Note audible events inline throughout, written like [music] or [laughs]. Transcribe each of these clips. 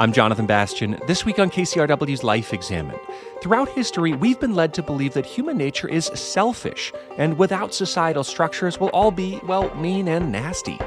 I'm Jonathan Bastian. This week on KCRW's Life Examined. Throughout history, we've been led to believe that human nature is selfish, and without societal structures, we'll all be, well, mean and nasty.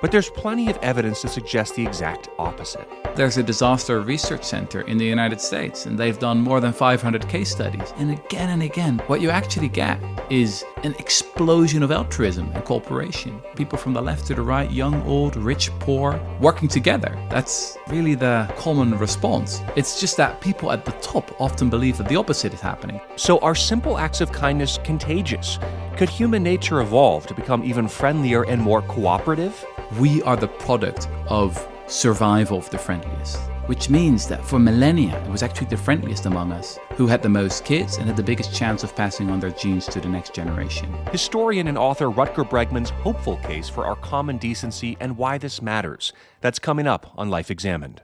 But there's plenty of evidence to suggest the exact opposite. There's a disaster research center in the United States, and they've done more than 500 case studies. And again and again, what you actually get is an explosion of altruism and cooperation. People from the left to the right, young, old, rich, poor, working together. That's really the common response. It's just that people at the top often believe that the opposite is happening. So, are simple acts of kindness contagious? Could human nature evolve to become even friendlier and more cooperative? We are the product of survival of the friendliest, which means that for millennia, it was actually the friendliest among us who had the most kids and had the biggest chance of passing on their genes to the next generation. Historian and author Rutger Bregman's hopeful case for our common decency and why this matters. That's coming up on Life Examined.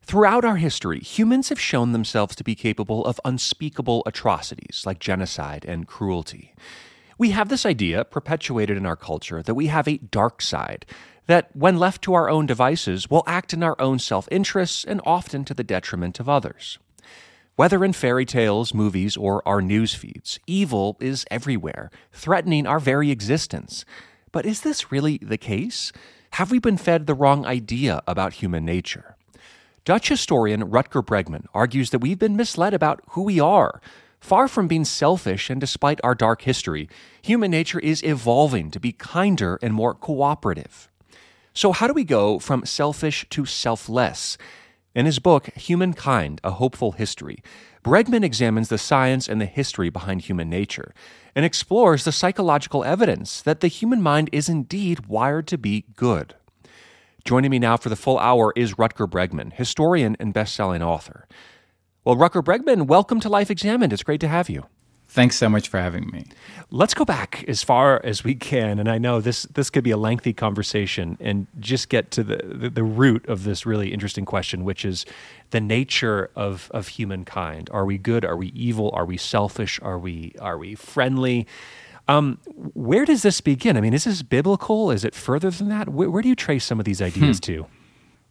Throughout our history, humans have shown themselves to be capable of unspeakable atrocities like genocide and cruelty. We have this idea, perpetuated in our culture, that we have a dark side, that when left to our own devices, will act in our own self interests and often to the detriment of others. Whether in fairy tales, movies, or our news feeds, evil is everywhere, threatening our very existence. But is this really the case? Have we been fed the wrong idea about human nature? Dutch historian Rutger Bregman argues that we've been misled about who we are Far from being selfish and despite our dark history, human nature is evolving to be kinder and more cooperative. So, how do we go from selfish to selfless? In his book, Humankind A Hopeful History, Bregman examines the science and the history behind human nature and explores the psychological evidence that the human mind is indeed wired to be good. Joining me now for the full hour is Rutger Bregman, historian and best-selling author. Well, Rutger Bregman, welcome to Life Examined. It's great to have you. Thanks so much for having me. Let's go back as far as we can, and I know this this could be a lengthy conversation, and just get to the, the, the root of this really interesting question, which is the nature of of humankind. Are we good? Are we evil? Are we selfish? Are we are we friendly? Um, where does this begin? I mean, is this biblical? Is it further than that? Where, where do you trace some of these ideas hmm. to?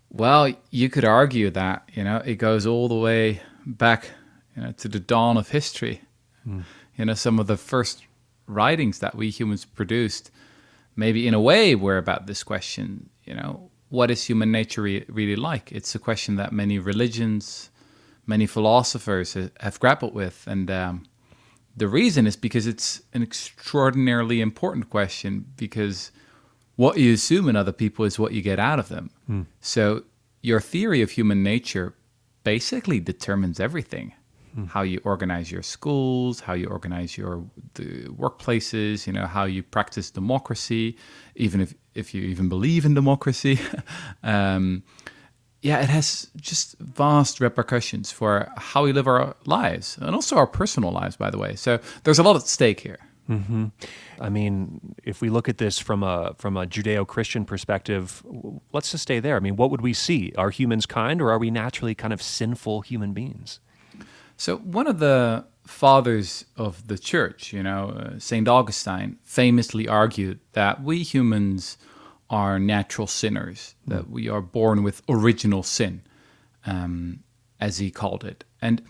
Well, you could argue that you know it goes all the way back you know, to the dawn of history. Mm. You know, some of the first writings that we humans produced, maybe in a way, were about this question. You know, what is human nature re- really like? It's a question that many religions, many philosophers have grappled with, and um, the reason is because it's an extraordinarily important question. Because what you assume in other people is what you get out of them. Mm. So your theory of human nature basically determines everything. Hmm. how you organize your schools how you organize your the workplaces you know how you practice democracy even if if you even believe in democracy. [laughs] Um, yeah it has just vast repercussions for how we live our lives and also our personal lives by the way. So there's a lot at stake here Mm-hmm. I mean, if we look at this from a from a Judeo-Christian perspective, let's just stay there. I mean, what would we see? Are humans kind, or are we naturally kind of sinful human beings? So, one of the fathers of the church, you know, uh, Saint Augustine, famously argued that we humans are natural sinners, mm. that we are born with original sin, um, as he called it, and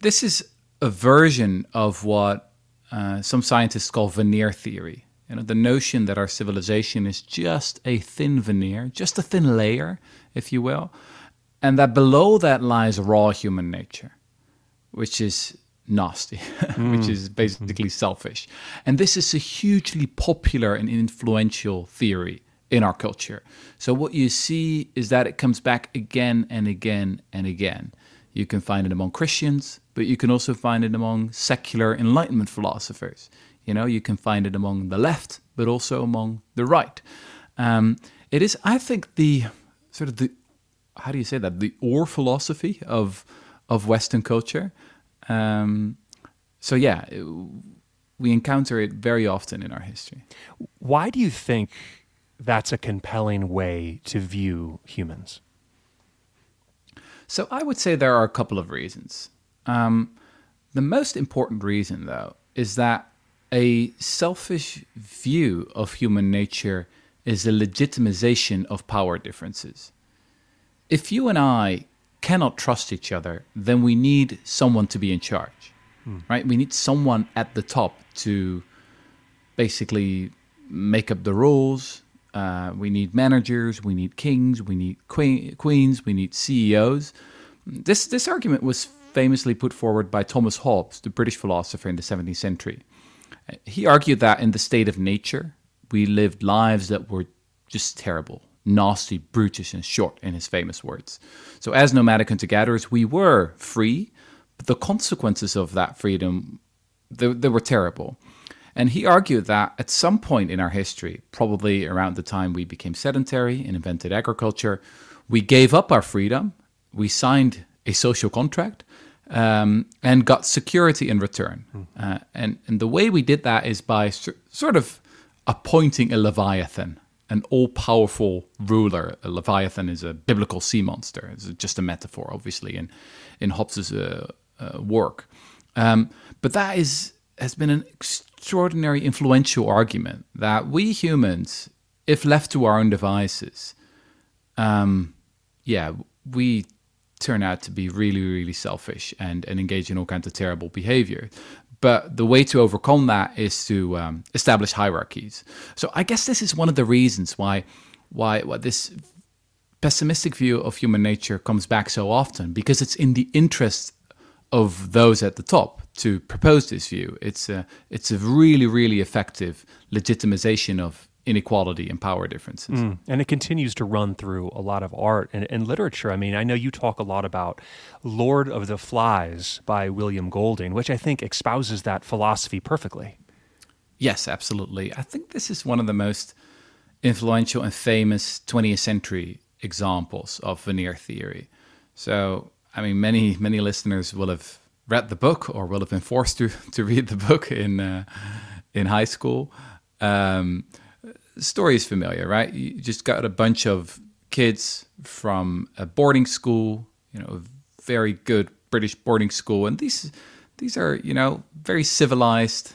this is a version of what uh, some scientists call veneer theory. You know, the notion that our civilization is just a thin veneer, just a thin layer, if you will, and that below that lies raw human nature, which is nasty, mm. [laughs] which is basically selfish. And this is a hugely popular and influential theory in our culture. So what you see is that it comes back again and again and again. You can find it among Christians, but you can also find it among secular Enlightenment philosophers. You know, you can find it among the left, but also among the right. Um, it is, I think, the sort of the how do you say that the or philosophy of of Western culture. Um, so yeah, it, we encounter it very often in our history. Why do you think that's a compelling way to view humans? So I would say there are a couple of reasons. Um, the most important reason, though, is that a selfish view of human nature is a legitimization of power differences. If you and I cannot trust each other, then we need someone to be in charge, right? We need someone at the top to basically make up the rules. Uh, we need managers, we need kings, we need queen, queens, we need CEOs. This this argument was famously put forward by Thomas Hobbes, the British philosopher in the 17th century. He argued that in the state of nature, we lived lives that were just terrible, nasty, brutish, and short, in his famous words. So, as nomadic hunter gatherers, we were free, but the consequences of that freedom they, they were terrible. And he argued that at some point in our history, probably around the time we became sedentary and invented agriculture, we gave up our freedom, we signed a social contract, um, and got security in return. Uh, and, and the way we did that is by s- sort of appointing a Leviathan, an all powerful ruler. A Leviathan is a biblical sea monster. It's just a metaphor, obviously, in, in Hobbes's uh, uh, work. Um, but that is has been an extraordinary influential argument that we humans, if left to our own devices, um, yeah, we turn out to be really, really selfish and, and engage in all kinds of terrible behavior. But the way to overcome that is to um, establish hierarchies. So I guess this is one of the reasons why why, why this pessimistic view of human nature comes back so often because it's in the interest of those at the top to propose this view. It's a it's a really really effective legitimization of inequality and power differences. Mm. And it continues to run through a lot of art and, and, literature. I mean, I know you talk a lot about Lord of the Flies by William Golding, which I think espouses that philosophy perfectly. Yes, absolutely. I think this is one of the most influential and famous 20th century examples of veneer theory. So, I mean, many many listeners will have read the book or will have been forced to [laughs] to read the book in uh, in high school. Um, story is familiar, right? You just got a bunch of kids from a boarding school, you know, a very good British boarding school, and these these are you know very civilized,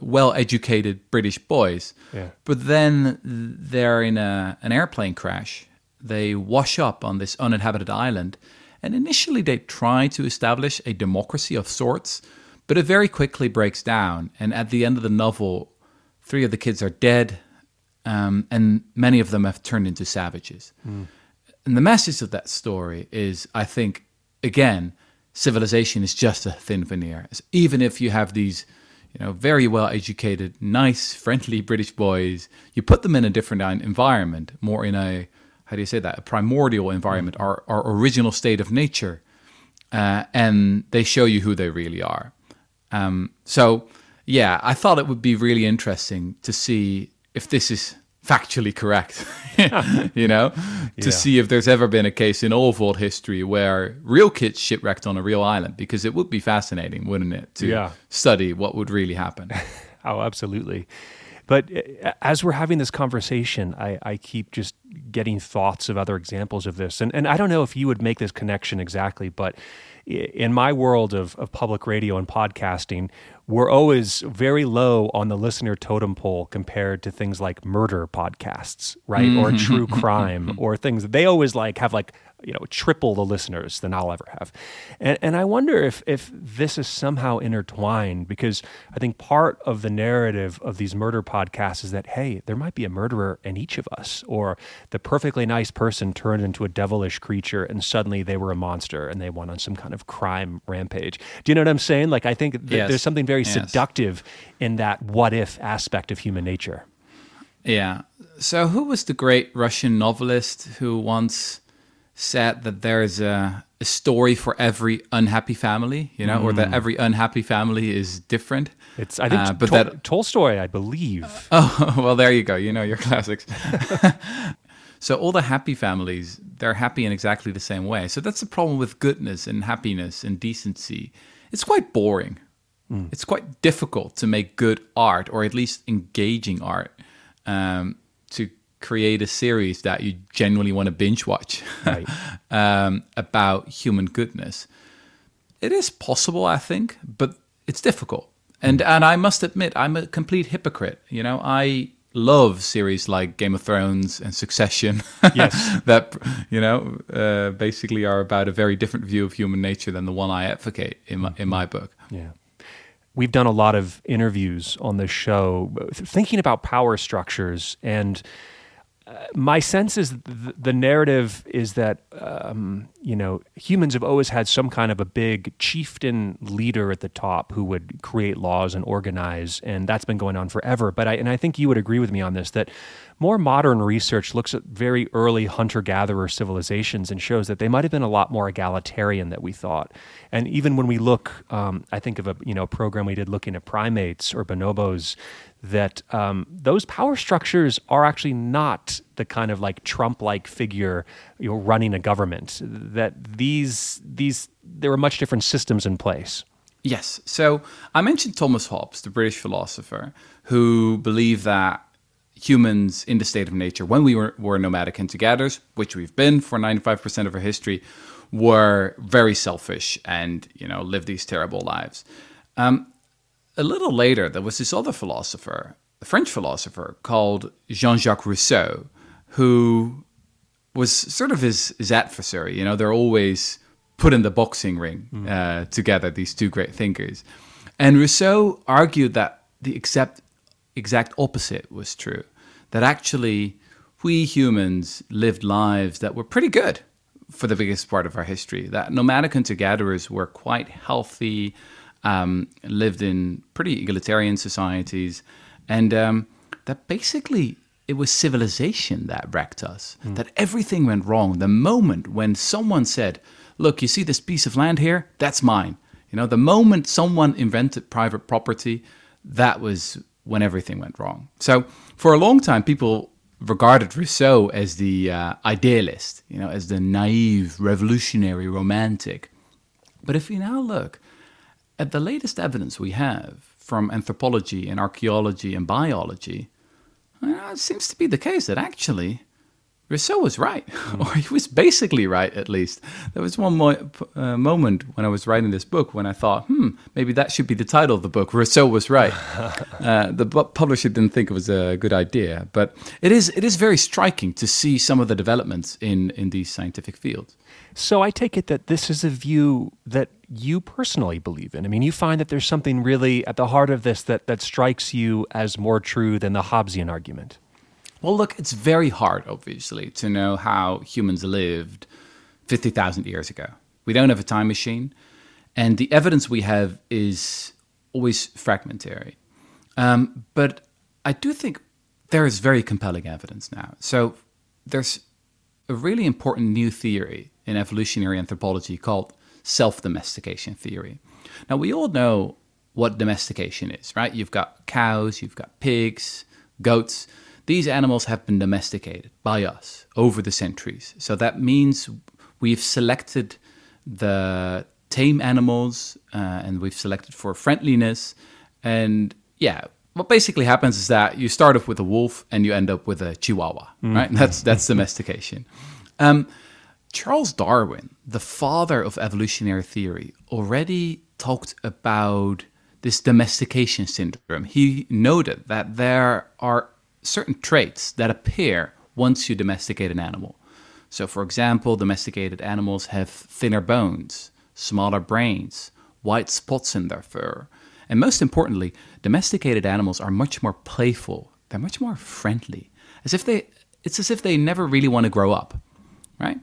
well educated British boys. Yeah. But then they're in a, an airplane crash. They wash up on this uninhabited island, and initially they try to establish a democracy of sorts, but it very quickly breaks down. And at the end of the novel, three of the kids are dead um, and many of them have turned into savages. Mm. And the message of that story is, I think, again, civilization is just a thin veneer. Even if you have these, you know, very well educated, nice, friendly British boys, you put them in a different environment, more in a, how do you say that, a primordial environment, mm. our, our original state of nature, uh, and they show you who they really are. Um, so, yeah, I thought it would be really interesting to see if this is factually correct, [laughs] you know, to yeah. see if there's ever been a case in all world history where real kids shipwrecked on a real island, because it would be fascinating, wouldn't it, to yeah. study what would really happen. [laughs] oh, absolutely. But uh, as we're having this conversation, I, I, keep just getting thoughts of other examples of this. And, and I don't know if you would make this connection exactly, but in my world of, of public radio and podcasting, we're always very low on the listener totem pole compared to things like murder podcasts, right? Mm-hmm. Or true crime [laughs] or things. They always like have like you know triple the listeners than I'll ever have. And, and I wonder if if this is somehow intertwined because I think part of the narrative of these murder podcasts is that hey, there might be a murderer in each of us, or the perfectly nice person turned into a devilish creature and suddenly they were a monster and they went on some kind of crime rampage. Do you know what I'm saying? Like I think th- yes. there's something very yes. seductive in that what if aspect of human nature. Yeah. So who was the great Russian novelist who once said that there's a, a story for every unhappy family, you know, mm. or that mm. every unhappy family is different. It's I think, uh, but Tol- that Tolstoy, I believe. [laughs] Oh well, there you go. You know your classics. [laughs] so all the happy families, they're happy in exactly the same way. So that's the problem with goodness and happiness and decency. It's quite boring. Mm. It's quite difficult to make good art, or at least engaging art. Um, to create a series that you genuinely want to binge watch right. [laughs] um, about human goodness. It is possible, I think, but it's difficult. And and I must admit, I'm a complete hypocrite. You know, I love series like Game of Thrones and Succession. Yes. [laughs] that you know uh, basically are about a very different view of human nature than the one I advocate in my in my book. Yeah. We've done a lot of interviews on this show thinking about power structures and my sense is th- the narrative is that um, you know humans have always had some kind of a big chieftain leader at the top who would create laws and organize, and that's been going on forever. But I and I think you would agree with me on this that more modern research looks at very early hunter gatherer civilizations and shows that they might have been a lot more egalitarian than we thought. And even when we look, um, I think of a you know program we did looking at primates or bonobos that um, those power structures are actually not the kind of like Trump-like figure you know, running a government. That these these there were much different systems in place. Yes. So I mentioned Thomas Hobbes, the British philosopher, who believed that humans in the state of nature, when we were, were nomadic hunter gatherers, which we've been for 95% of our history, were very selfish and you know lived these terrible lives. Um, a little later, there was this other philosopher, a French philosopher called Jean Jacques Rousseau, who was sort of his, his adversary. You know, they're always put in the boxing ring mm. uh, together, these two great thinkers. And Rousseau argued that the exact, exact opposite was true that actually we humans lived lives that were pretty good for the biggest part of our history, that nomadic hunter gatherers were quite healthy um, lived in pretty egalitarian societies, and um, that basically it was civilization that wrecked us. Mm. That everything went wrong the moment when someone said, "Look, you see this piece of land here? That's mine." You know, the moment someone invented private property, that was when everything went wrong. So for a long time, people regarded Rousseau as the uh, idealist, you know, as the naive, revolutionary, romantic. But if we now look at the latest evidence we have from anthropology and archaeology and biology, well, it seems to be the case that actually Rousseau was right, mm. [laughs] or he was basically right at least. There was one mo- uh, moment when I was writing this book when I thought, hmm, maybe that should be the title of the book. Rousseau was right. [laughs] uh, the bu- publisher didn't think it was a good idea, but it is it is very striking to see some of the developments in in these scientific fields. So I take it that this is a view that you personally believe in. I mean, you find that there's something really at the heart of this that that strikes you as more true than the Hobbesian argument. Well, look, it's very hard, obviously, to know how humans lived 50,000 years ago. We don't have a time machine, and the evidence we have is always fragmentary. Um, but I do think there is very compelling evidence now. So there's a really important new theory in evolutionary anthropology called self domestication theory. Now, we all know what domestication is, right? You've got cows, you've got pigs, goats these animals have been domesticated by us over the centuries. So that means we've selected the tame animals uh, and we've selected for friendliness. And yeah, what basically happens is that you start off with a wolf and you end up with a chihuahua, mm-hmm. right? That's that's [laughs] domestication. Um, Charles Darwin, the father of evolutionary theory, already talked about this domestication syndrome. He noted that there are certain traits that appear once you domesticate an animal. So, for example, domesticated animals have thinner bones, smaller brains, white spots in their fur. And most importantly, domesticated animals are much more playful. They're much more friendly. As if they it's as if they never really want to grow up. Right?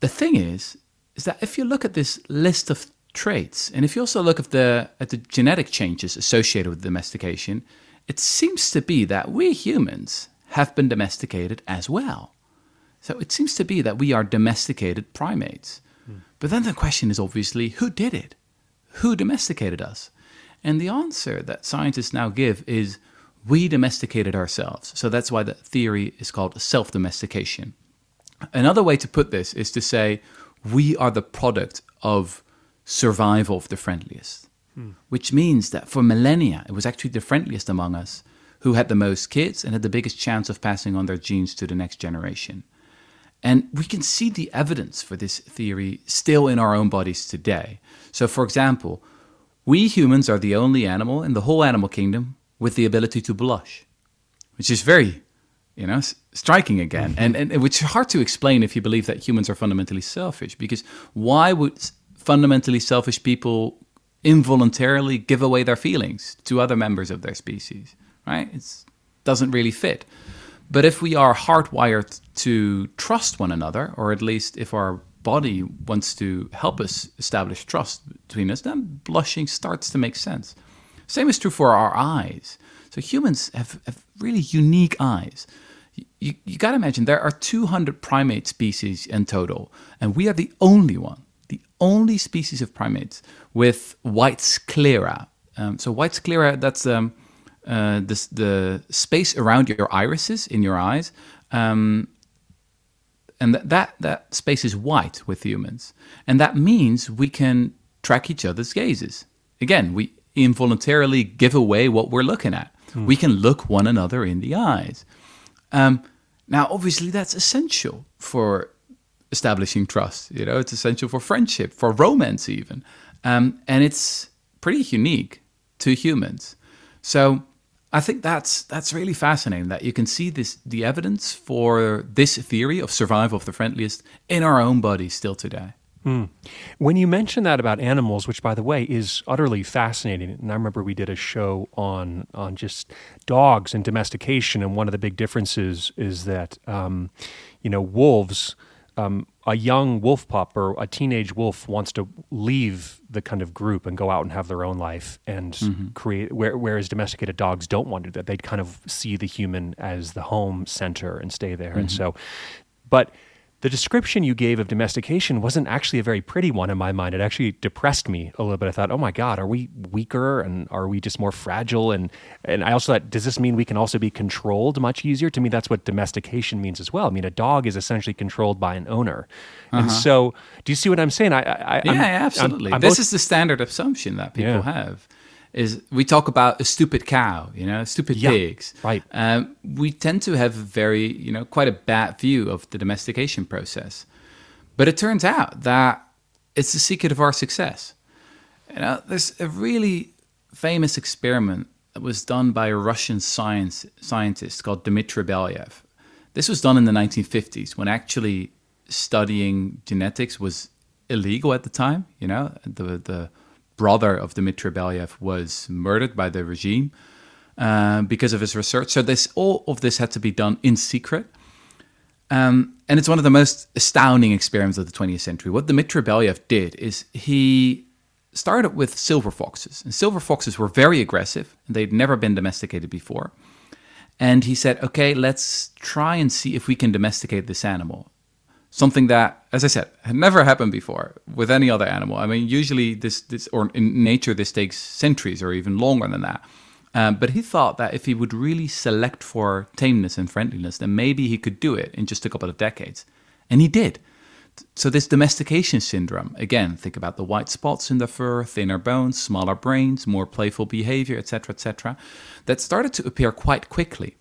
The thing is, is that if you look at this list of traits, and if you also look at the at the genetic changes associated with domestication, it seems to be that we humans have been domesticated as well. So it seems to be that we are domesticated primates. Mm. But then the question is obviously who did it? Who domesticated us? And the answer that scientists now give is we domesticated ourselves. So that's why the theory is called self domestication. Another way to put this is to say we are the product of survival of the friendliest hmm. which means that for millennia, it was actually the friendliest among us who had the most kids and had the biggest chance of passing on their genes to the next generation. And we can see the evidence for this theory still in our own bodies today. So, for example, we humans are the only animal in the whole animal kingdom with the ability to blush. which is very, you know, striking again, mm-hmm. and, and which is hard to explain if you believe that humans are fundamentally selfish. Because why would fundamentally selfish people involuntarily give away their feelings to other members of their species? Right? It doesn't really fit. But if we are hardwired to trust one another, or at least if our body wants to help us establish trust between us, then blushing starts to make sense. Same is true for our eyes. So humans have, have really unique eyes. You, you got to imagine there are 200 primate species in total, and we are the only one, the only species of primates with white sclera. Um, so white sclera, that's um, uh, this, the space around your irises in your eyes. Um, and that, that that space is white with humans, and that means we can track each other's gazes. Again, we involuntarily give away what we're looking at. We can look one another in the eyes. Um, now, obviously, that's essential for establishing trust. You know, it's essential for friendship, for romance, even, um, and it's pretty unique to humans. So I think that's that's really fascinating that you can see this the evidence for this theory of survival of the friendliest in our own bodies still today. When you mention that about animals, which by the way is utterly fascinating, and I remember we did a show on on just dogs and domestication, and one of the big differences is that um, you know wolves. Um, a young wolf pup or a teenage wolf wants to leave the kind of group and go out and have their own life and create. Where, whereas domesticated dogs don't want to do that; they kind of see the human as the home center and stay there. And so, but the description you gave of domestication wasn't actually a very pretty one in my mind. It actually depressed me a little bit. I thought, oh my God, are we weaker and are we just more fragile? And and I also thought, does this mean we can also be controlled much easier? To me, that's what domestication means as well. I mean, a dog is essentially controlled by an owner. And so, do you see what I'm saying? I, I Uh-huh. Yeah, I'm- absolutely. I'm- I'm this both- is the standard assumption that people Yeah. have. Is we talk about a stupid cow, you know, stupid Yeah, pigs. right. Um, we tend to have very, you know, quite a bad view of the domestication process. But it turns out that it's the secret of our success. You know, there's a really famous experiment that was done by a Russian science scientist called Dmitry Belyaev. This was done in the 1950s when actually studying genetics was illegal at the time. You know, the the brother of Dmitry Belyaev was murdered by the regime uh, because of his research. So this all of this had to be done in secret. Um, and it's one of the most astounding experiments of the 20th century. What Dmitry Belyaev did is he started with silver foxes. And silver foxes were very aggressive, and they'd never been domesticated before. And he said, okay, let's try and see if we can domesticate this animal. Something that, as I said, had never happened before with any other animal. I mean, usually this, this or in nature, this takes centuries or even longer than that. Um, but he thought that if he would really select for tameness and friendliness, then maybe he could do it in just a couple of decades. And he did. So, this domestication syndrome again, think about the white spots in the fur, thinner bones, smaller brains, more playful behavior, etc., etc., that started to appear quite quickly.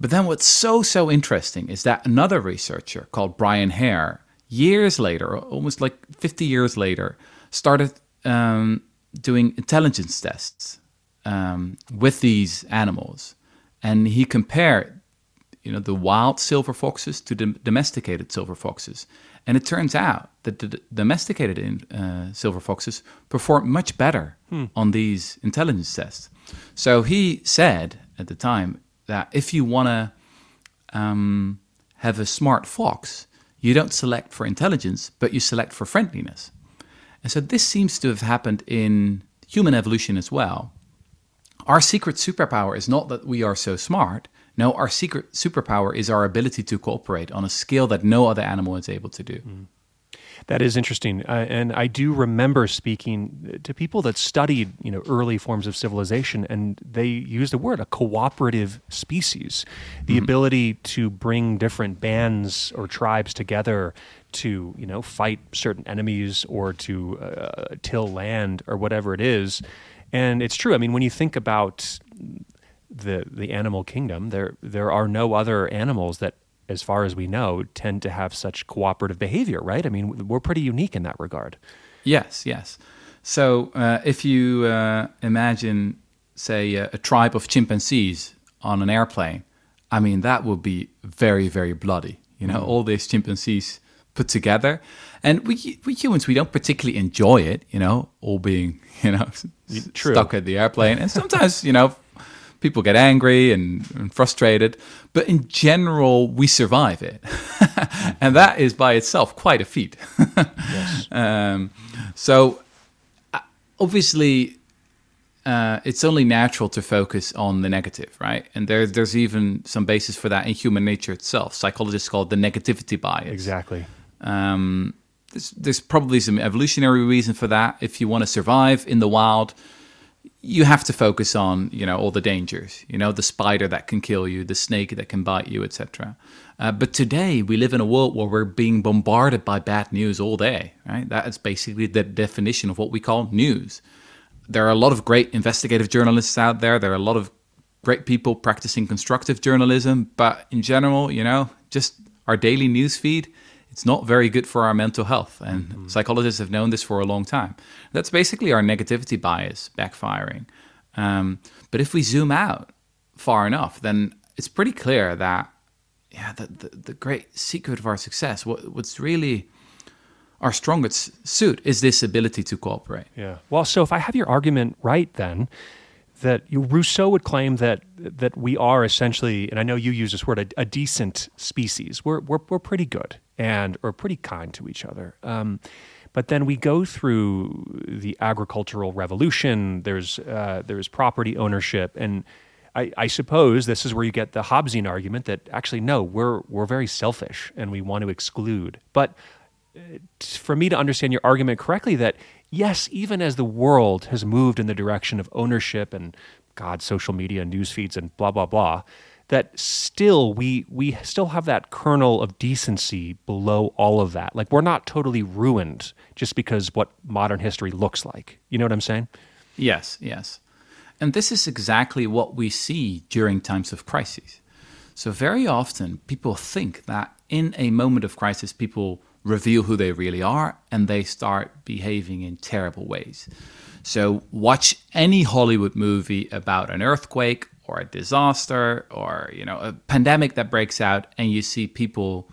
But then, what's so, so interesting is that another researcher called Brian Hare, years later, almost like 50 years later, started um, doing intelligence tests um, with these animals, and he compared, you know, the wild silver foxes to the domesticated silver foxes, and it turns out that the domesticated in, uh, silver foxes perform much better on these intelligence tests. So he said at the time that if you want to um, have a smart fox, you don't select for intelligence, but you select for friendliness. And so this seems to have happened in human evolution as well. Our secret superpower is not that we are so smart. No, our secret superpower is our ability to cooperate on a scale that no other animal is able to do. That is interesting, uh, and I do remember speaking to people that studied, you know, early forms of civilization, and they used the word a cooperative species, the ability to bring different bands or tribes together to, you know, fight certain enemies or to uh, till land or whatever it is. And it's true. I mean, when you think about the the animal kingdom, there there are no other animals that as far as we know, tend to have such cooperative behavior, right? I mean, we're pretty unique in that regard. Yes, yes. So uh, if you uh, imagine, say, a, a tribe of chimpanzees on an airplane, I mean, that would be very, very bloody. You know, all these chimpanzees put together, and we we humans we don't particularly enjoy it. You know, all being [laughs] you know True. stuck at the airplane, and sometimes you know people get angry and, and frustrated, but in general we survive it, [laughs] and that is by itself quite a feat. [laughs] um, so uh, obviously uh, it's only natural to focus on the negative, right? And there, there's even some basis for that in human nature itself. Psychologists call it the negativity bias. Exactly. Um, there's, there's probably some evolutionary reason for that. If you want to survive in the wild, you have to focus on you know all the dangers. You know the spider that can kill you, the snake that can bite you, etc. Uh, but today we live in a world where we're being bombarded by bad news all day. Right? That is basically the definition of what we call news there are a lot of great investigative journalists out there. There are a lot of great people practicing constructive journalism, but in general, you know, just our daily news feed, it's not very good for our mental health. And psychologists have known this for a long time. That's basically our negativity bias backfiring. Um, but if we zoom out far enough, then it's pretty clear that, yeah, the, the, the great secret of our success, what, what's really our strongest suit is this ability to cooperate. Yeah. Well, so if I have your argument right, then that Rousseau would claim that that we are essentially, and I know you use this word, a, a decent species. We're, we're we're pretty good and or pretty kind to each other. Um, but then we go through the agricultural revolution. There's uh, there's property ownership, and I, I suppose this is where you get the Hobbesian argument that actually no, we're we're very selfish and we want to exclude. But for me to understand your argument correctly that yes, even as the world has moved in the direction of ownership and God, social media, news feeds, and blah blah blah, that still we we still have that kernel of decency below all of that. Like we're not totally ruined just because what modern history looks like. You know what I'm saying? Yes, yes. And this is exactly what we see during times of crisis. So, very often people think that in a moment of crisis, people reveal who they really are and they start behaving in terrible ways. So, watch any Hollywood movie about an earthquake or a disaster or, you know, a pandemic that breaks out and you see people,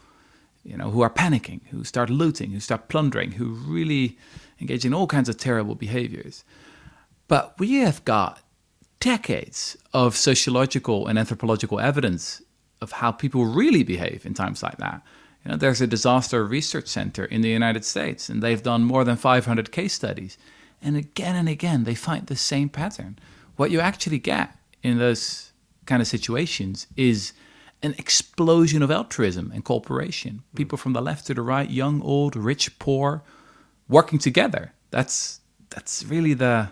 you know, who are panicking, who start looting, who start plundering, who really engage in all kinds of terrible behaviors. But we have got decades of sociological and anthropological evidence of how people really behave in times like that. You know, there's a disaster research center in the United States, and they've done more than 500 case studies. And again and again, they find the same pattern. What you actually get in those kind of situations is an explosion of altruism and cooperation. People from the left to the right, young, old, rich, poor, working together. That's that's really the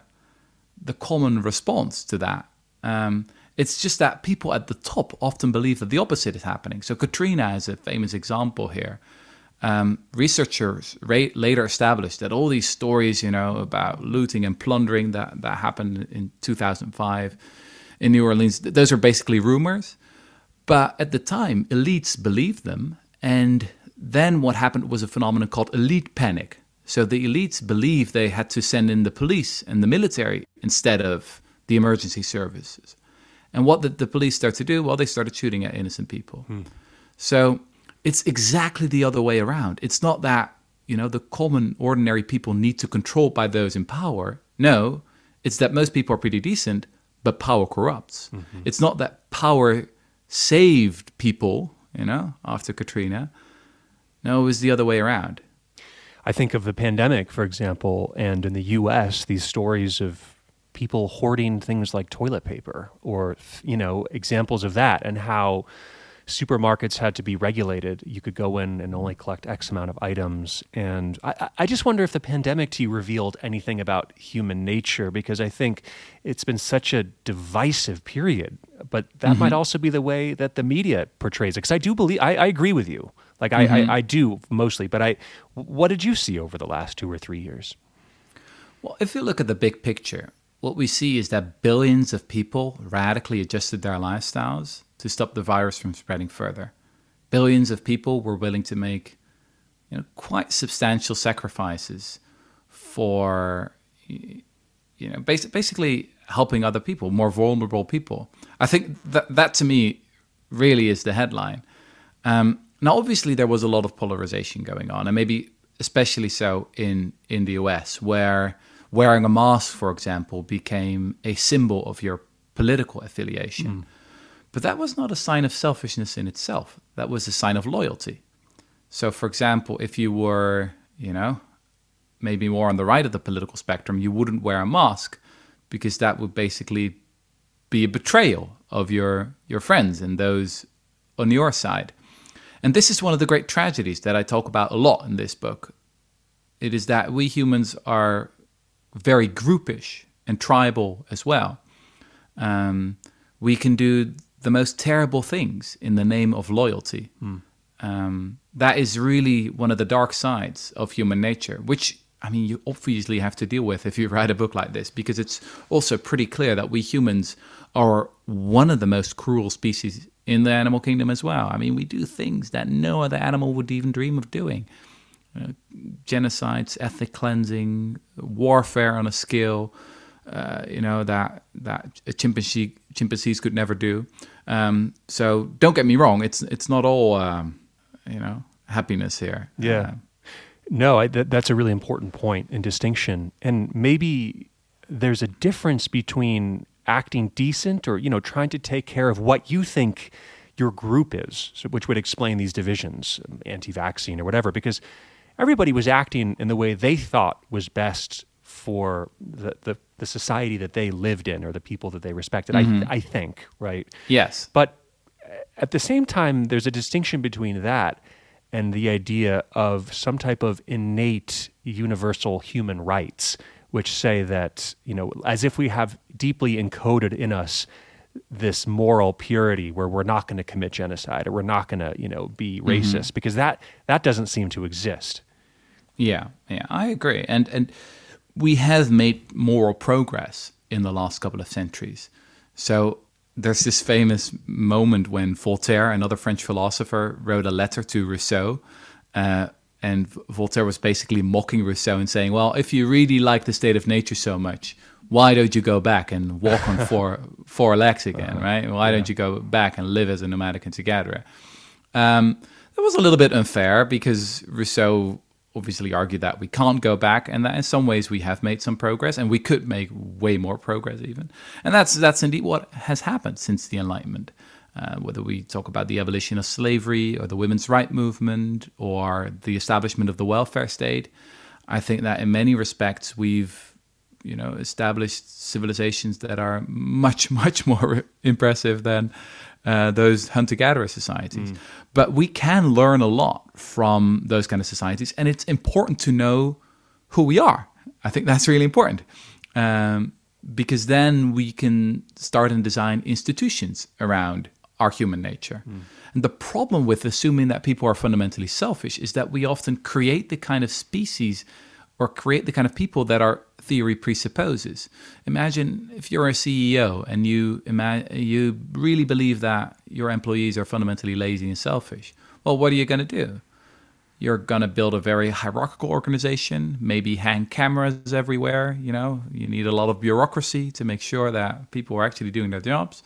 the common response to that. Um, it's just that people at the top often believe that the opposite is happening. So Katrina is a famous example here. Um, researchers later established that all these stories, you know, about looting and plundering that, that happened in 2005 in New Orleans, th- those are basically rumors. But at the time, elites believed them. And then what happened was a phenomenon called elite panic. So the elites believed they had to send in the police and the military instead of the emergency services. And what did the police start to do? Well, they started shooting at innocent people. Hmm. So it's exactly the other way around. It's not that, you know, the common, ordinary people need to control by those in power. No, it's that most people are pretty decent, but power corrupts. Mm-hmm. It's not that power saved people, you know, after Katrina. No, it was the other way around. I think of the pandemic, for example, and in the U.S., these stories of people hoarding things like toilet paper, or you know, examples of that, and how supermarkets had to be regulated. You could go in and only collect X amount of items, and I, I- just wonder if the pandemic to you revealed anything about human nature, because I think it's been such a divisive period. But that mm-hmm. might also be the way that the media portrays it. Because I do believe, I, I agree with you. Like I, I, mm-hmm. I do mostly, but I, what did you see over the last two or three years? Well, if you look at the big picture, what we see is that billions of people radically adjusted their lifestyles to stop the virus from spreading further. Billions of people were willing to make you know, quite substantial sacrifices for you know basi- basically helping other people, more vulnerable people. I think that that to me really is the headline. Um, now, obviously, there was a lot of polarization going on, and maybe especially so in in the US, where wearing a mask, for example, became a symbol of your political affiliation. Mm. But that was not a sign of selfishness in itself. That was a sign of loyalty. So, for example, if you were, you know, maybe more on the right of the political spectrum, you wouldn't wear a mask because that would basically be a betrayal of your your friends and those on your side. And this is one of the great tragedies that I talk about a lot in this book. It is that we humans are very groupish and tribal as well. Um, we can do the most terrible things in the name of loyalty. Mm. Um, that is really one of the dark sides of human nature, which I mean, you obviously have to deal with if you write a book like this, because it's also pretty clear that we humans are one of the most cruel species in the animal kingdom as well. I mean, we do things that no other animal would even dream of doing. Uh, genocides, ethnic cleansing, warfare on a scale, uh, you know that that chimpanzee chimpanzees could never do. Um, so don't get me wrong; it's it's not all um, you know happiness here. Yeah. Uh, no, I, that, that's a really important point and distinction. And maybe there's a difference between acting decent or you know trying to take care of what you think your group is, so, which would explain these divisions, anti-vaccine or whatever, because everybody was acting in the way they thought was best for the, the, the society that they lived in or the people that they respected. Mm-hmm. I, I think, right? Yes. But at the same time, there's a distinction between that and the idea of some type of innate universal human rights, which say that, you know, as if we have deeply encoded in us this moral purity where we're not going to commit genocide or we're not going to, you know, be mm-hmm. racist mm-hmm. because that that doesn't seem to exist. Yeah, yeah, I agree. And and we have made moral progress in the last couple of centuries. So there's this famous moment when Voltaire, another French philosopher, wrote a letter to Rousseau. Uh, and Voltaire was basically mocking Rousseau and saying, Well, if you really like the state of nature so much, why don't you go back and walk on four, [laughs] four legs again, uh-huh. right? Why yeah. don't you go back and live as a nomadic hunter gatherer? Um, that was a little bit unfair because Rousseau obviously argue that we can't go back and that in some ways we have made some progress and we could make way more progress even. And that's that's indeed what has happened since the enlightenment. Uh, whether we talk about the abolition of slavery or the women's right movement or the establishment of the welfare state i think that in many respects we've you know established civilizations that are much [laughs] much more impressive than uh, those hunter gatherer societies. Mm. But we can learn a lot from those kind of societies, and it's important to know who we are. I think that's really important. Um, because then we can start and design institutions around our human nature. Mm. And the problem with assuming that people are fundamentally selfish is that we often create the kind of species or create the kind of people that our theory presupposes. Imagine if you're a CEO and you ima- you really believe that your employees are fundamentally lazy and selfish. Well, what are you going to do? You're going to build a very hierarchical organization, maybe hang cameras everywhere, you know, you need a lot of bureaucracy to make sure that people are actually doing their jobs.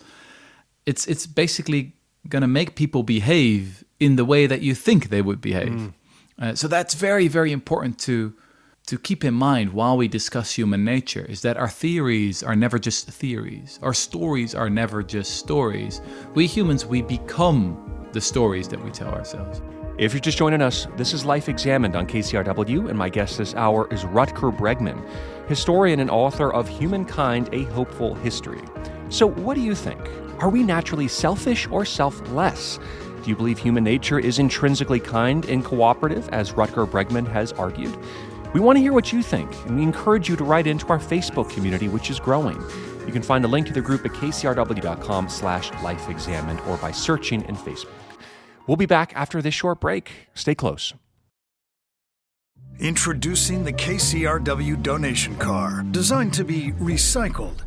It's it's basically going to make people behave in the way that you think they would behave. Mm. Uh, so that's very very important to to keep in mind while we discuss human nature is that our theories are never just theories. Our stories are never just stories. We humans, we become the stories that we tell ourselves. If you're just joining us, this is Life Examined on KCRW, and my guest this hour is Rutger Bregman, historian and author of Humankind A Hopeful History. So, what do you think? Are we naturally selfish or selfless? Do you believe human nature is intrinsically kind and cooperative, as Rutger Bregman has argued? We want to hear what you think, and we encourage you to write into our Facebook community, which is growing. You can find a link to the group at kcrw.com slash lifeexamined or by searching in Facebook. We'll be back after this short break. Stay close. Introducing the KCRW donation car, designed to be recycled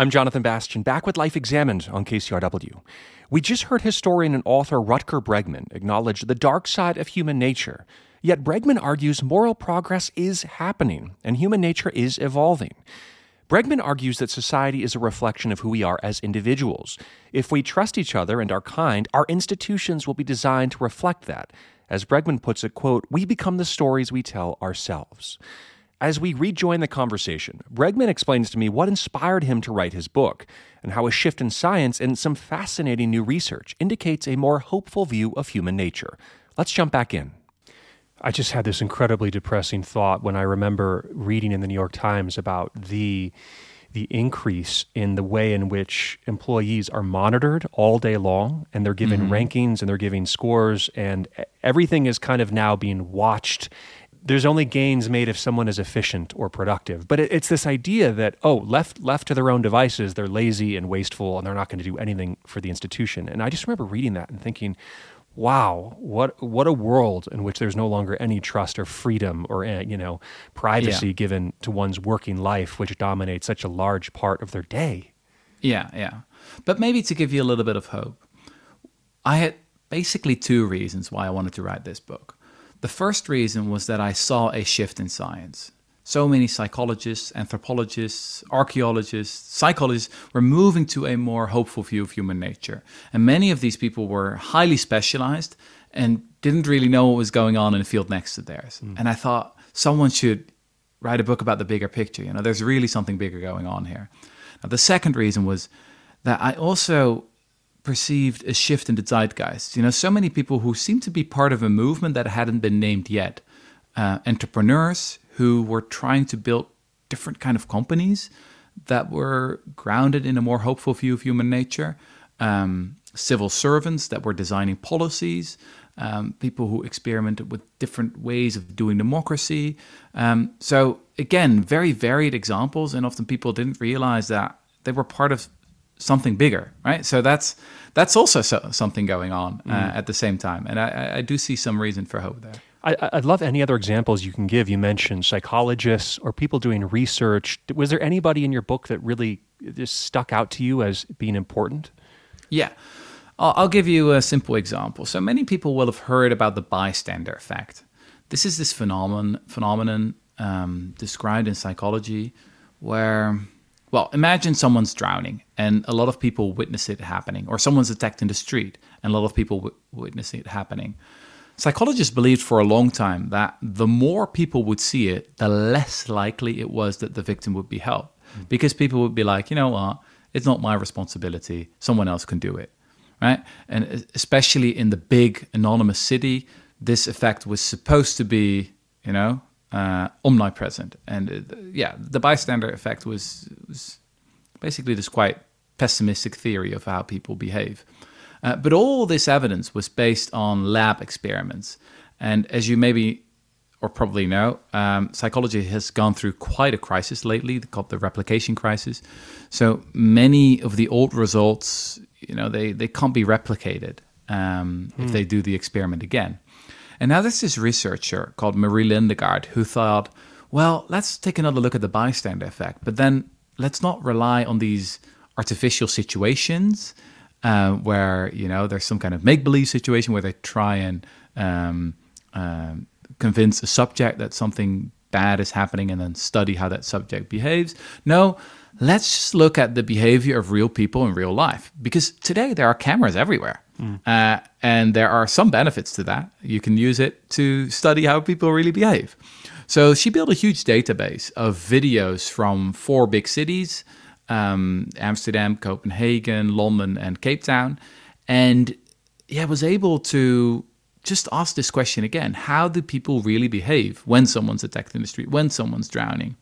I'm Jonathan Bastian, back with Life Examined on KCRW. We just heard historian and author Rutger Bregman acknowledge the dark side of human nature. Yet Bregman argues moral progress is happening and human nature is evolving. Bregman argues that society is a reflection of who we are as individuals. If we trust each other and are kind, our institutions will be designed to reflect that. As Bregman puts it, quote, we become the stories we tell ourselves. As we rejoin the conversation, Bregman explains to me what inspired him to write his book and how a shift in science and some fascinating new research indicates a more hopeful view of human nature. Let's jump back in. I just had this incredibly depressing thought when I remember reading in the New York Times about the the increase in the way in which employees are monitored all day long and they're given mm-hmm. rankings and they're giving scores and everything is kind of now being watched there's only gains made if someone is efficient or productive. But it, it's this idea that oh, left left to their own devices, they're lazy and wasteful, and they're not going to do anything for the institution. And I just remember reading that and thinking, wow, what what a world in which there's no longer any trust or freedom or eh, you know privacy yeah. given to one's working life, which dominates such a large part of their day. Yeah, yeah. But maybe to give you a little bit of hope, I had basically two reasons why I wanted to write this book. The first reason was that I saw a shift in science. So many psychologists, anthropologists, archaeologists, psychologists were moving to a more hopeful view of human nature. And many of these people were highly specialized and didn't really know what was going on in the field next to theirs. Mm. And I thought someone should write a book about the bigger picture. You know, there's really something bigger going on here. Now, the second reason was that I also perceived a shift in the zeitgeist. You know, so many people who seem to be part of a movement that hadn't been named yet. Uh, entrepreneurs who were trying to build different kind of companies that were grounded in a more hopeful view of human nature. Um, civil servants that were designing policies. Um, people who experimented with different ways of doing democracy. Um, so again, very varied examples, and often people didn't realize that they were part of something bigger, right? So that's that's also so, something going on uh, mm. at the same time, and I, I, do see some reason for hope there. I, would love any other examples you can give. You mentioned psychologists or people doing research. Was there anybody in your book that really just stuck out to you as being important? Yeah. I'll give you a simple example. So many people will have heard about the bystander effect. This is this phenomenon phenomenon um, described in psychology where well, imagine someone's drowning and a lot of people witness it happening, or someone's attacked in the street and a lot of people w- witness it happening. Psychologists believed for a long time that the more people would see it, the less likely it was that the victim would be helped. Mm. Because people would be like, you know what, it's not my responsibility, someone else can do it. Right? And especially in the big anonymous city, this effect was supposed to be, you know, uh, omnipresent. And uh, yeah, the bystander effect was, was basically this quite pessimistic theory of how people behave. Uh, but all this evidence was based on lab experiments. And as you maybe or probably know, um, psychology has gone through quite a crisis lately called the replication crisis. So many of the old results, you know, they, they can't be replicated um, if hmm. they do the experiment again. And now there's this researcher called Marie Lindegaard who thought, well, let's take another look at the bystander effect, but then let's not rely on these artificial situations uh, where you know there's some kind of make-believe situation where they try and um, um, convince a subject that something bad is happening and then study how that subject behaves. No, let's just look at the behavior of real people in real life because today there are cameras everywhere. Mm. Uh, and there are some benefits to that. You can use it to study how people really behave. So she built a huge database of videos from four big cities um, Amsterdam, Copenhagen, London, and Cape Town. And yeah, was able to just ask this question again How do people really behave when someone's attacked in the street, when someone's drowning?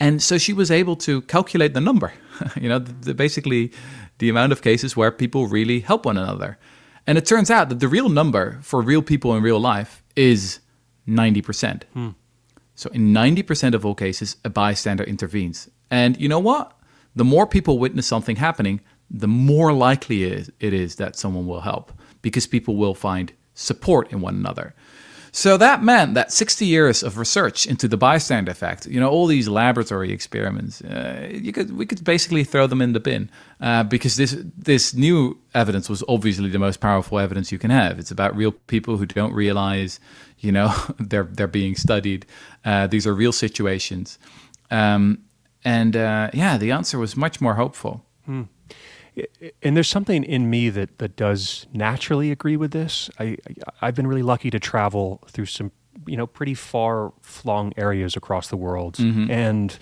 And so she was able to calculate the number, [laughs] you know, the, the, basically the amount of cases where people really help one another. And it turns out that the real number for real people in real life is 90%. Hmm. So in 90% of all cases, a bystander intervenes. And you know what? The more people witness something happening, the more likely it is, it is that someone will help because people will find support in one another. So that meant that 60 years of research into the bystander effect, you know, all these laboratory experiments, uh, you could we could basically throw them in the bin uh, because this this new evidence was obviously the most powerful evidence you can have. It's about real people who don't realize, you know, [laughs] they're they're being studied. Uh, these are real situations, um, and uh, yeah, the answer was much more hopeful. And there's something in me that that does naturally agree with this. I, I I've been really lucky to travel through some you know pretty far flung areas across the world, mm-hmm. and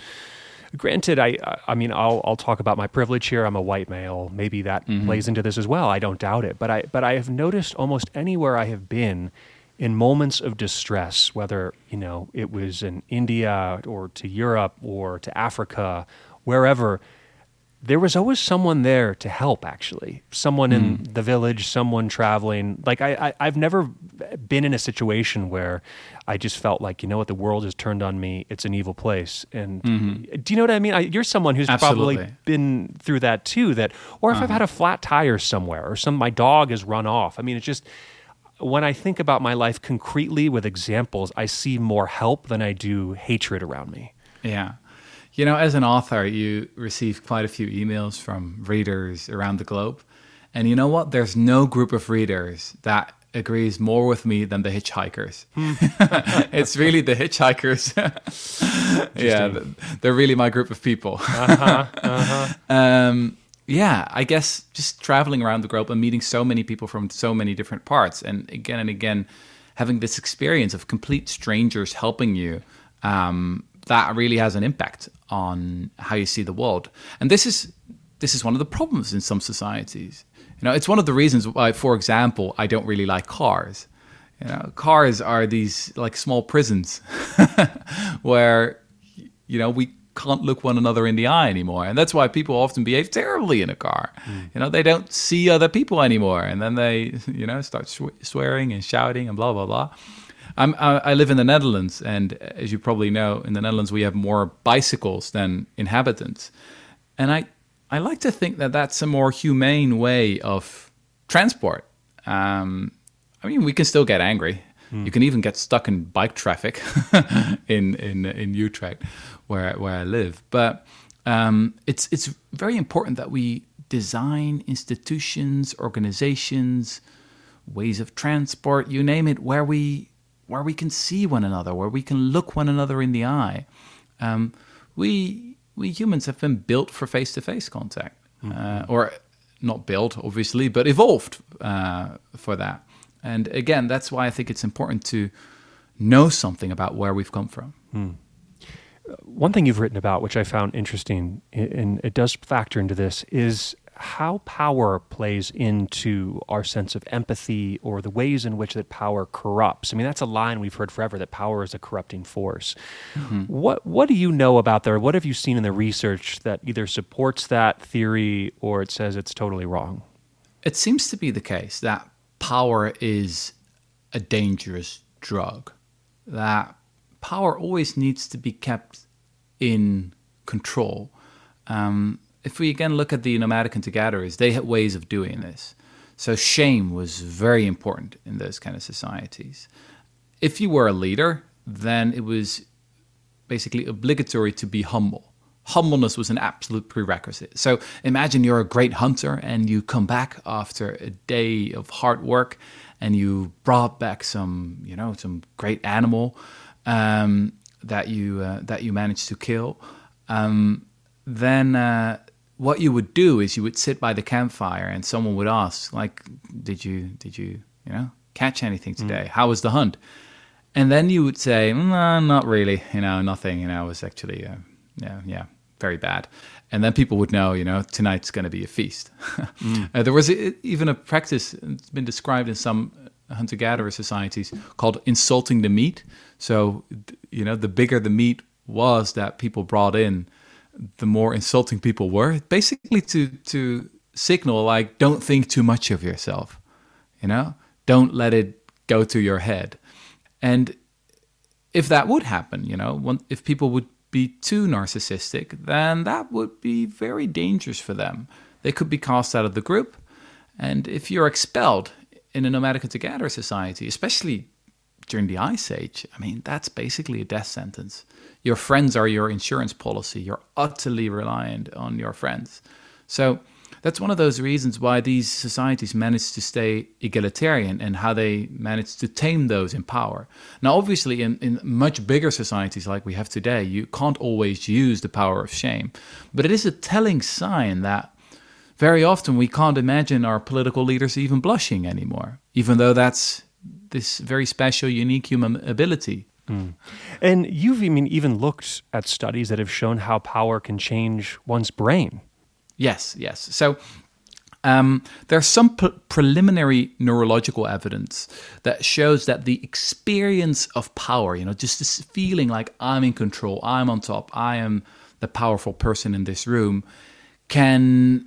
granted, I I mean I'll I'll talk about my privilege here. I'm a white male. Maybe that mm-hmm. plays into this as well. I don't doubt it, but I but I have noticed almost anywhere I have been. In moments of distress, whether you know it was in India or to Europe or to Africa, wherever, there was always someone there to help actually. Someone in hmm. the village someone traveling. Like I, I i've never been in a situation where i just felt like you know what the world has turned on me. It's an evil place. And mm-hmm. do you know what i mean? I, you're someone who's Absolutely. probably been through that too that or if i've uh-huh. had a flat tire somewhere or some my dog has run off. I mean it's just when i think about my life concretely with examples i see more help than i do hatred around me. Yeah. You know, as an author, you receive quite a few emails from readers around the globe. And you know what? There's no group of readers that agrees more with me than the hitchhikers. [laughs] it's really the hitchhikers. [laughs] yeah, they're really my group of people. [laughs] um, yeah, I guess just traveling around the globe and meeting so many people from so many different parts, and again and again, having this experience of complete strangers helping you, um, that really has an impact on how you see the world. And this is this is one of the problems in some societies. You know, it's one of the reasons why, for example, I don't really like cars. You know, cars are these like small prisons [laughs] where you know we can't look one another in the eye anymore, and that's why people often behave terribly in a car. Mm. You know, they don't see other people anymore, and then they [laughs] you know start sw- swearing and shouting and blah blah blah. I'm, I, I live in the Netherlands, and as you probably know, in the Netherlands we have more bicycles than inhabitants, and I I like to think that that's a more humane way of transport. Um, I mean, we can still get angry. You can even get stuck in bike traffic [laughs] in in in Utrecht, where where I live. But um, it's it's very important that we design institutions, organizations, ways of transport, you name it, where we where we can see one another, where we can look one another in the eye. Um, we we humans have been built for face to face contact, uh, or not built, obviously, but evolved uh, for that. And again, that's why I think it's important to know something about where we've come from. one thing you've written about, which I found interesting, and it does factor into this, is how power plays into our sense of empathy or the ways in which that power corrupts. I mean, that's a line we've heard forever that power is a corrupting force. What what do you know about that? Or what have you seen in the research that either supports that theory or it says it's totally wrong? It seems to be the case that power is a dangerous drug. That power always needs to be kept in control. Um, if we again look at the nomadic hunter gatherers, they had ways of doing this. So shame was very important in those kind of societies. If you were a leader, then it was basically obligatory to be humble. Humbleness was an absolute prerequisite. So imagine you're a great hunter and you come back after a day of hard work and you brought back some, you know, some great animal um, that you uh, that you managed to kill. Um, then uh, what you would do is you would sit by the campfire and someone would ask, like, "Did you did you you know catch anything today? How was the hunt?" And then you would say, "No, not really. You know, nothing. You know, it was actually, uh, yeah, yeah, very bad." And then people would know, you know, tonight's going to be a feast. [laughs] uh, there was a, even a practice it's been described in some hunter-gatherer societies called insulting the meat. So, you know, the bigger the meat was that people brought in, the more insulting people were. Basically, to to signal like, don't think too much of yourself. You know, don't let it go to your head. And if that would happen, you know, if people would be too narcissistic, then that would be very dangerous for them. They could be cast out of the group. And if you're expelled in a nomadic hunter gatherer society, especially during the Ice Age, I mean, that's basically a death sentence. Your friends are your insurance policy. You're utterly reliant on your friends. So that's one of those reasons why these societies manage to stay egalitarian and how they manage to tame those in power. Now, obviously, in, in much bigger societies like we have today, you can't always use the power of shame. But it is a telling sign that very often we can't imagine our political leaders even blushing anymore, even though that's this very special, unique human ability. Mm. And you've I mean, even looked at studies that have shown how power can change one's brain. Yes, yes. So um, there's some pre- preliminary neurological evidence that shows that the experience of power, you know, just this feeling like I'm in control, I'm on top, I am the powerful person in this room, can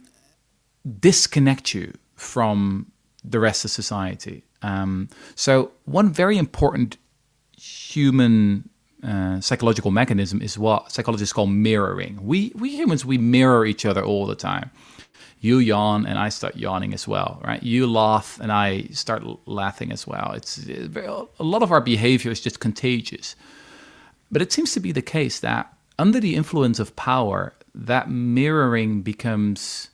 disconnect you from the rest of society. Um, so, one very important human uh, psychological mechanism is what psychologists call mirroring. We we humans we mirror each other all the time. You yawn and I start yawning as well, right? You laugh and I start laughing as well. It's, it's a lot of our behavior is just contagious. But it seems to be the case that under the influence of power, that mirroring becomes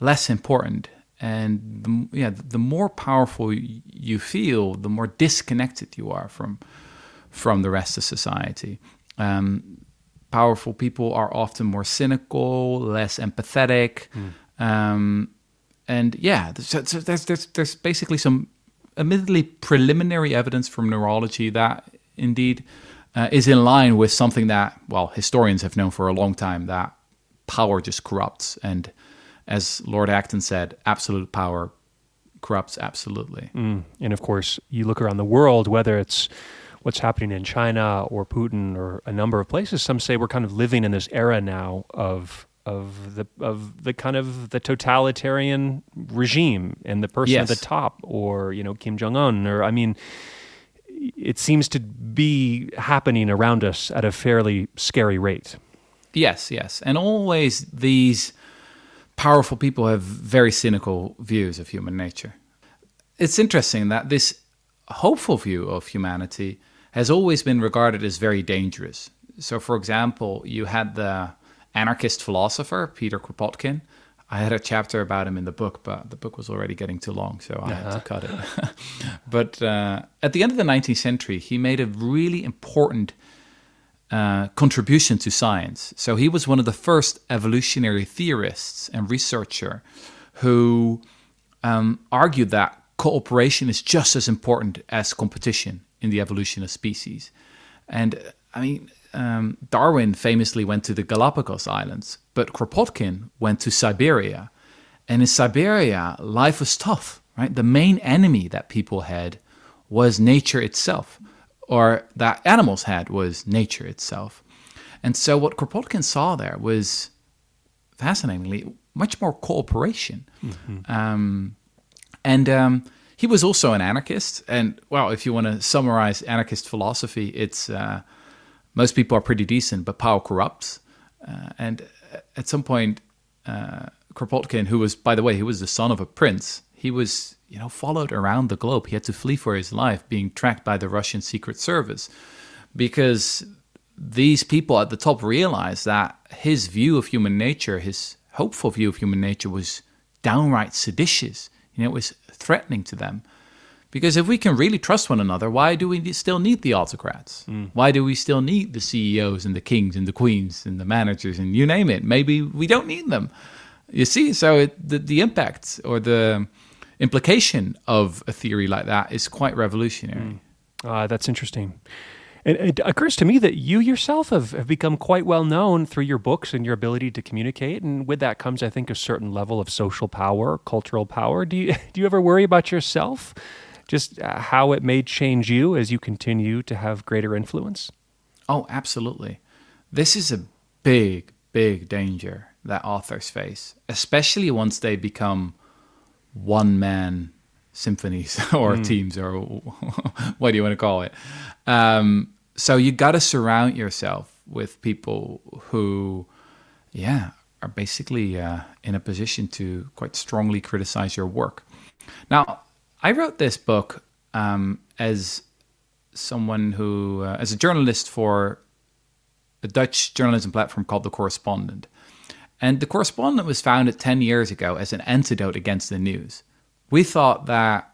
less important and the, yeah the more powerful you feel the more disconnected you are from from the rest of society um, powerful people are often more cynical less empathetic mm. um, and yeah So there's, there's, there's basically some admittedly preliminary evidence from neurology that indeed uh, is in line with something that well historians have known for a long time that power just corrupts and as Lord Acton said, absolute power corrupts absolutely. Mm. And of course, you look around the world, whether it's what's happening in China or Putin or a number of places, some say we're kind of living in this era now of of the of the kind of the totalitarian regime and the person yes. at the top, or you know Kim Jong Un, or I mean, it seems to be happening around us at a fairly scary rate. Yes, yes, and always these powerful people have very cynical views of human nature. It's interesting that this hopeful view of humanity has always been regarded as very dangerous. So, for example, you had the anarchist philosopher Peter Kropotkin. I had a chapter about him in the book, but the book was already getting too long, so I uh-huh. had to uh-huh. cut it. [laughs] but uh, at the end of the 19th century, he made a really important uh, contribution to science. So he was one of the first evolutionary theorists and researcher who um, argued that cooperation is just as important as competition in the evolution of species. And I mean, um, Darwin famously went to the Galapagos Islands, but Kropotkin went to Siberia. And in Siberia, life was tough, right? The main enemy that people had was nature itself or that animals had was nature itself. And so what Kropotkin saw there was fascinatingly much more cooperation. Mm-hmm. Um, and um, he was also an anarchist. And well, if you want to summarize anarchist philosophy, it's uh, most people are pretty decent, but power corrupts. Uh, and at some point, uh, Kropotkin, who was, by the way, he was the son of a prince, he was you know, followed around the globe. He had to flee for his life, being tracked by the Russian Secret Service, because these people at the top realized that his view of human nature, his hopeful view of human nature, was downright seditious. You know, it was threatening to them. Because if we can really trust one another, why do we still need the autocrats? Mm. Why do we still need the CEOs and the kings and the queens and the managers and you name it? Maybe we don't need them. You see, so it, the, the impact or the implication of a theory like that is quite revolutionary. Mm. Uh, that's interesting. And it occurs to me that you yourself have, have become quite well known through your books and your ability to communicate. And with that comes, I think, a certain level of social power, cultural power. Do you, [laughs] do you ever worry about yourself? Just uh, how it may change you as you continue to have greater influence? Oh, absolutely. This is a big, big danger that authors face, especially once they become one man symphonies [laughs] or teams or [laughs] what do you want to call it. Um, so you got to surround yourself with people who, yeah, are basically uh, in a position to quite strongly criticize your work. Now, I wrote this book um, as someone who, uh, as a journalist for a Dutch journalism platform called The Correspondent. And The Correspondent was founded 10 years ago as an antidote against the news. We thought that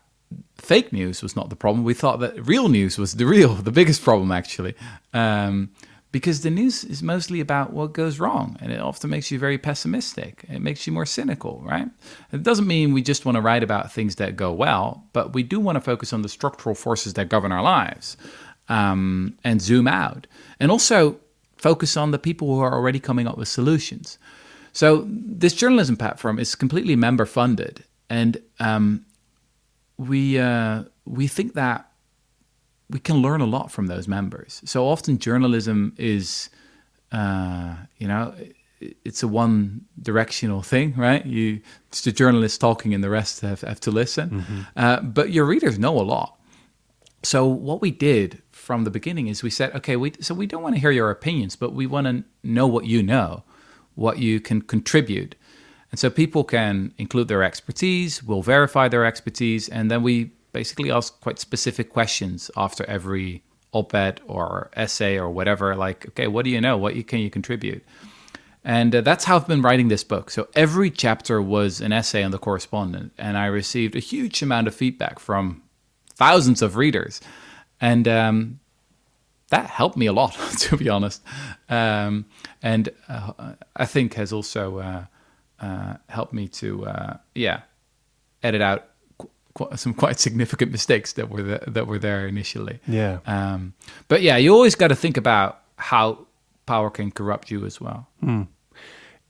fake news was not the problem. We thought that real news was the real, the biggest problem, actually. Um, because the news is mostly about what goes wrong and it often makes you very pessimistic it makes you more cynical right it doesn't mean we just want to write about things that go well but we do want to focus on the structural forces that govern our lives um, and zoom out and also focus on the people who are already coming up with solutions so this journalism platform is completely member funded and um, we uh, we think that we can learn a lot from those members. So often journalism is, uh, you know, it's a one directional thing, right? You, it's the journalist talking and the rest have, have to listen. Mm-hmm. Uh, but your readers know a lot. So what we did from the beginning is we said, okay, we, so we don't want to hear your opinions, but we want to know what you know, what you can contribute. And so people can include their expertise, we'll verify their expertise, and then we basically ask quite specific questions after every op-ed or essay or whatever like okay what do you know? What can you contribute? And uh, that's how i've been writing this book. So every chapter was an essay on the correspondent and i received a huge amount of feedback from thousands of readers. And um, that helped me a lot [laughs] to be honest um, and uh, i think has also uh, uh helped me to uh, yeah edit out some quite significant [laughs] mistakes that were the, that were there initially. Yeah. Um, but yeah, you always got to think about how power can corrupt you as well. Mm.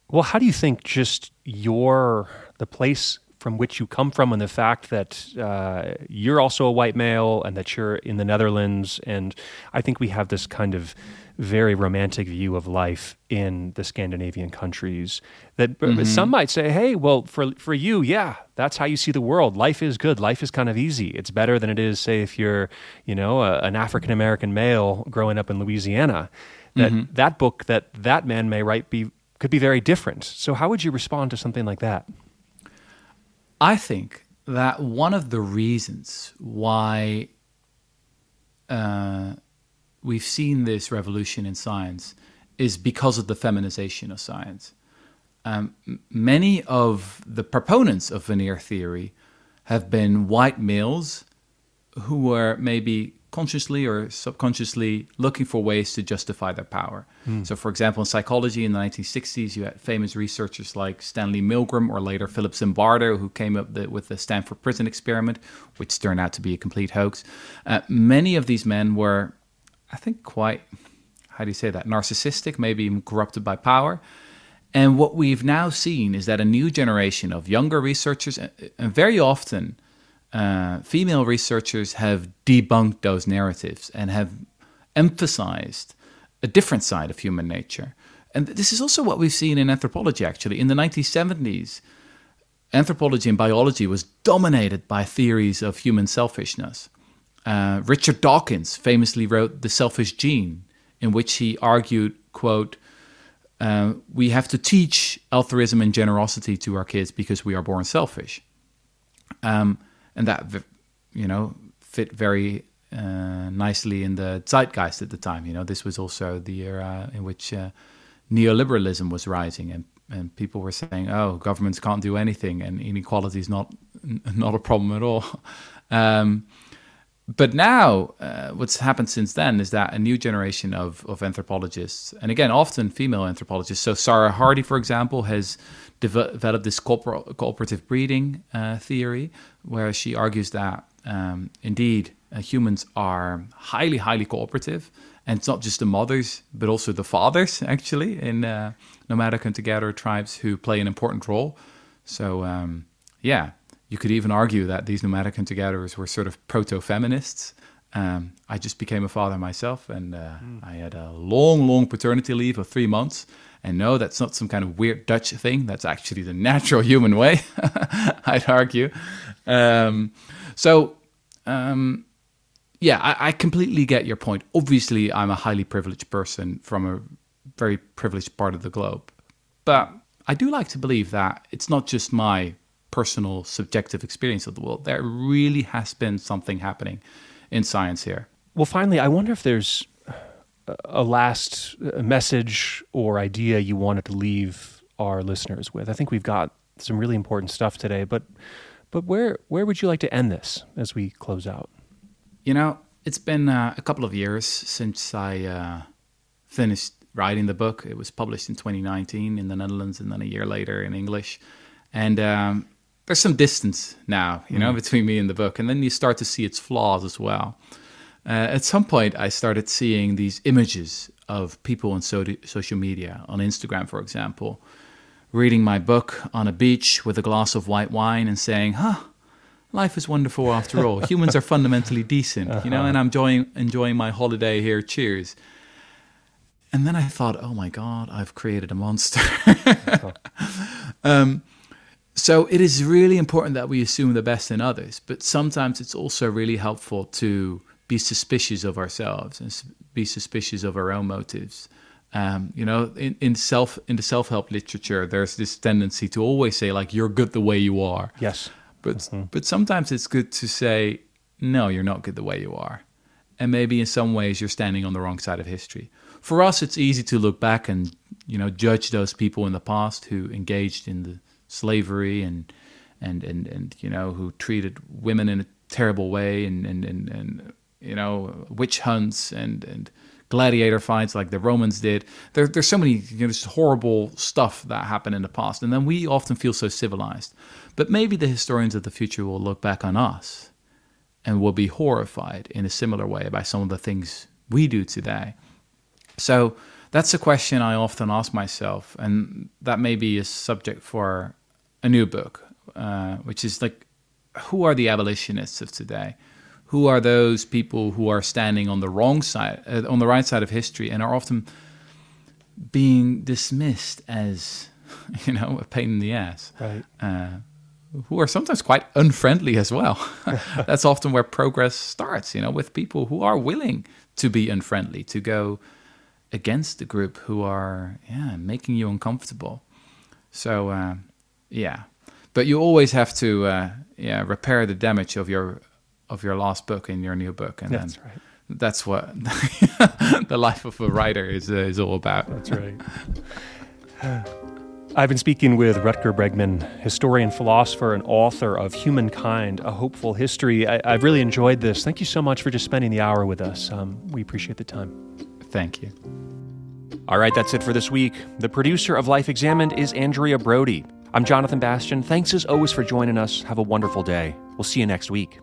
Well, how do you think just your the place from which you come from and the fact that uh, you're also a white male and that you're in the Netherlands and I think we have this kind of very romantic view of life in the Scandinavian countries. That mm-hmm. some might say, "Hey, well, for for you, yeah, that's how you see the world. Life is good. Life is kind of easy. It's better than it is, say, if you're, you know, a, an African American male growing up in Louisiana." That mm-hmm. that book that that man may write be could be very different. So, how would you respond to something like that? I think that one of the reasons why. Uh, we've seen this revolution in science is because of the feminization of science. Um, many of the proponents of veneer theory have been white males who were maybe consciously or subconsciously looking for ways to justify their power. Mm. So, for example, in psychology in the 1960s, you had famous researchers like Stanley Milgram or later Philip Zimbardo, who came up the, with the Stanford Prison Experiment, which turned out to be a complete hoax. Uh, many of these men were I think, quite, how do you say that, narcissistic, maybe even corrupted by power. And what we've now seen is that a new generation of younger researchers, and very often uh, female researchers, have debunked those narratives and have emphasized a different side of human nature. And this is also what we've seen in anthropology, actually. In the 1970s, anthropology and biology was dominated by theories of human selfishness. Uh, Richard Dawkins famously wrote The Selfish Gene, in which he argued, quote, uh, we have to teach altruism and generosity to our kids because we are born selfish. Um, and that, you know, fit very uh, nicely in the zeitgeist at the time. You know, this was also the era in which uh, neoliberalism was rising, and, and people were saying, "Oh, governments can't do anything, and inequality is not not a problem at all." [laughs] Um, but now, uh, what's happened since then is that a new generation of, of anthropologists, and again, often female anthropologists. So, Sarah Hrdy, for example, has developed this cooperative breeding uh, theory, where she argues that um, indeed uh, humans are highly, highly cooperative. And it's not just the mothers, but also the fathers, actually, in uh, nomadic hunter gatherer tribes who play an important role. So, um, yeah, you could even argue that these nomadic hunter gatherers were sort of proto feminists. um, I just became a father myself, and uh, I had a long, long paternity leave of three months. And no, that's not some kind of weird Dutch thing. That's actually the natural human way, [laughs] I'd argue. Um, so, um, yeah, I, I completely get your point. Obviously, I'm a highly privileged person from a very privileged part of the globe. But I do like to believe that it's not just my personal subjective experience of the world. There really has been something happening in science here. Well, finally, I wonder if there's a last message or idea you wanted to leave our listeners with. I think we've got some really important stuff today, but but where where would you like to end this as we close out? You know, it's been uh, a couple of years since I uh, finished writing the book. It was published in 2019 in the Netherlands, and then a year later in English. And um, there's some distance now, you know, mm. between me and the book, and then you start to see its flaws as well. Uh, at some point, I started seeing these images of people on so- social media, on Instagram, for example, reading my book on a beach with a glass of white wine and saying, "Huh." Life is wonderful after all. [laughs] Humans are fundamentally decent, uh-huh. you know, uh-huh. and I'm enjoying enjoying my holiday here. Cheers. And then I thought, oh my God, I've created a monster. uh-huh. [laughs] um, so it is really important that we assume the best in others, but sometimes it's also really helpful to be suspicious of ourselves and be suspicious of our own motives. Um, you know, in, in self in the self help literature, there's this tendency to always say like you're good the way you are. Yes, but mm-hmm. but sometimes it's good to say no, you're not good the way you are, and maybe in some ways you're standing on the wrong side of history. For us, it's easy to look back and you know judge those people in the past who engaged in the slavery and and and and you know who treated women in a terrible way and and and, and you know witch hunts and and gladiator fights like the Romans did. There, there's so many you know, just horrible stuff that happened in the past, and then we often feel so civilized. But maybe the historians of the future will look back on us and will be horrified in a similar way by some of the things we do today. So that's a question I often ask myself, and that may be a subject for a new book, uh, which is like, who are the abolitionists of today? Who are those people who are standing on the wrong side, uh, on the right side of history, and are often being dismissed as, [laughs] you know, a pain in the ass? Right. Uh, who are sometimes quite unfriendly as well. [laughs] That's often where progress starts, you know, with people who are willing to be unfriendly, to go against the group who are, yeah, making you uncomfortable. So, uh, yeah, but you always have to uh, yeah repair the damage of your of your last book in your new book, and that's then right. That's what [laughs] the life of a writer is uh, is all about. That's right. [sighs] I've been speaking with Rutger Bregman, historian, philosopher, and author of Humankind, A Hopeful History. I, have really enjoyed this. Thank you so much for just spending the hour with us. Um, we appreciate the time. Thank you. All right, that's it for this week. The producer of Life Examined is Andrea Brody. I'm Jonathan Bastian. Thanks as always for joining us. Have a wonderful day. We'll see you next week.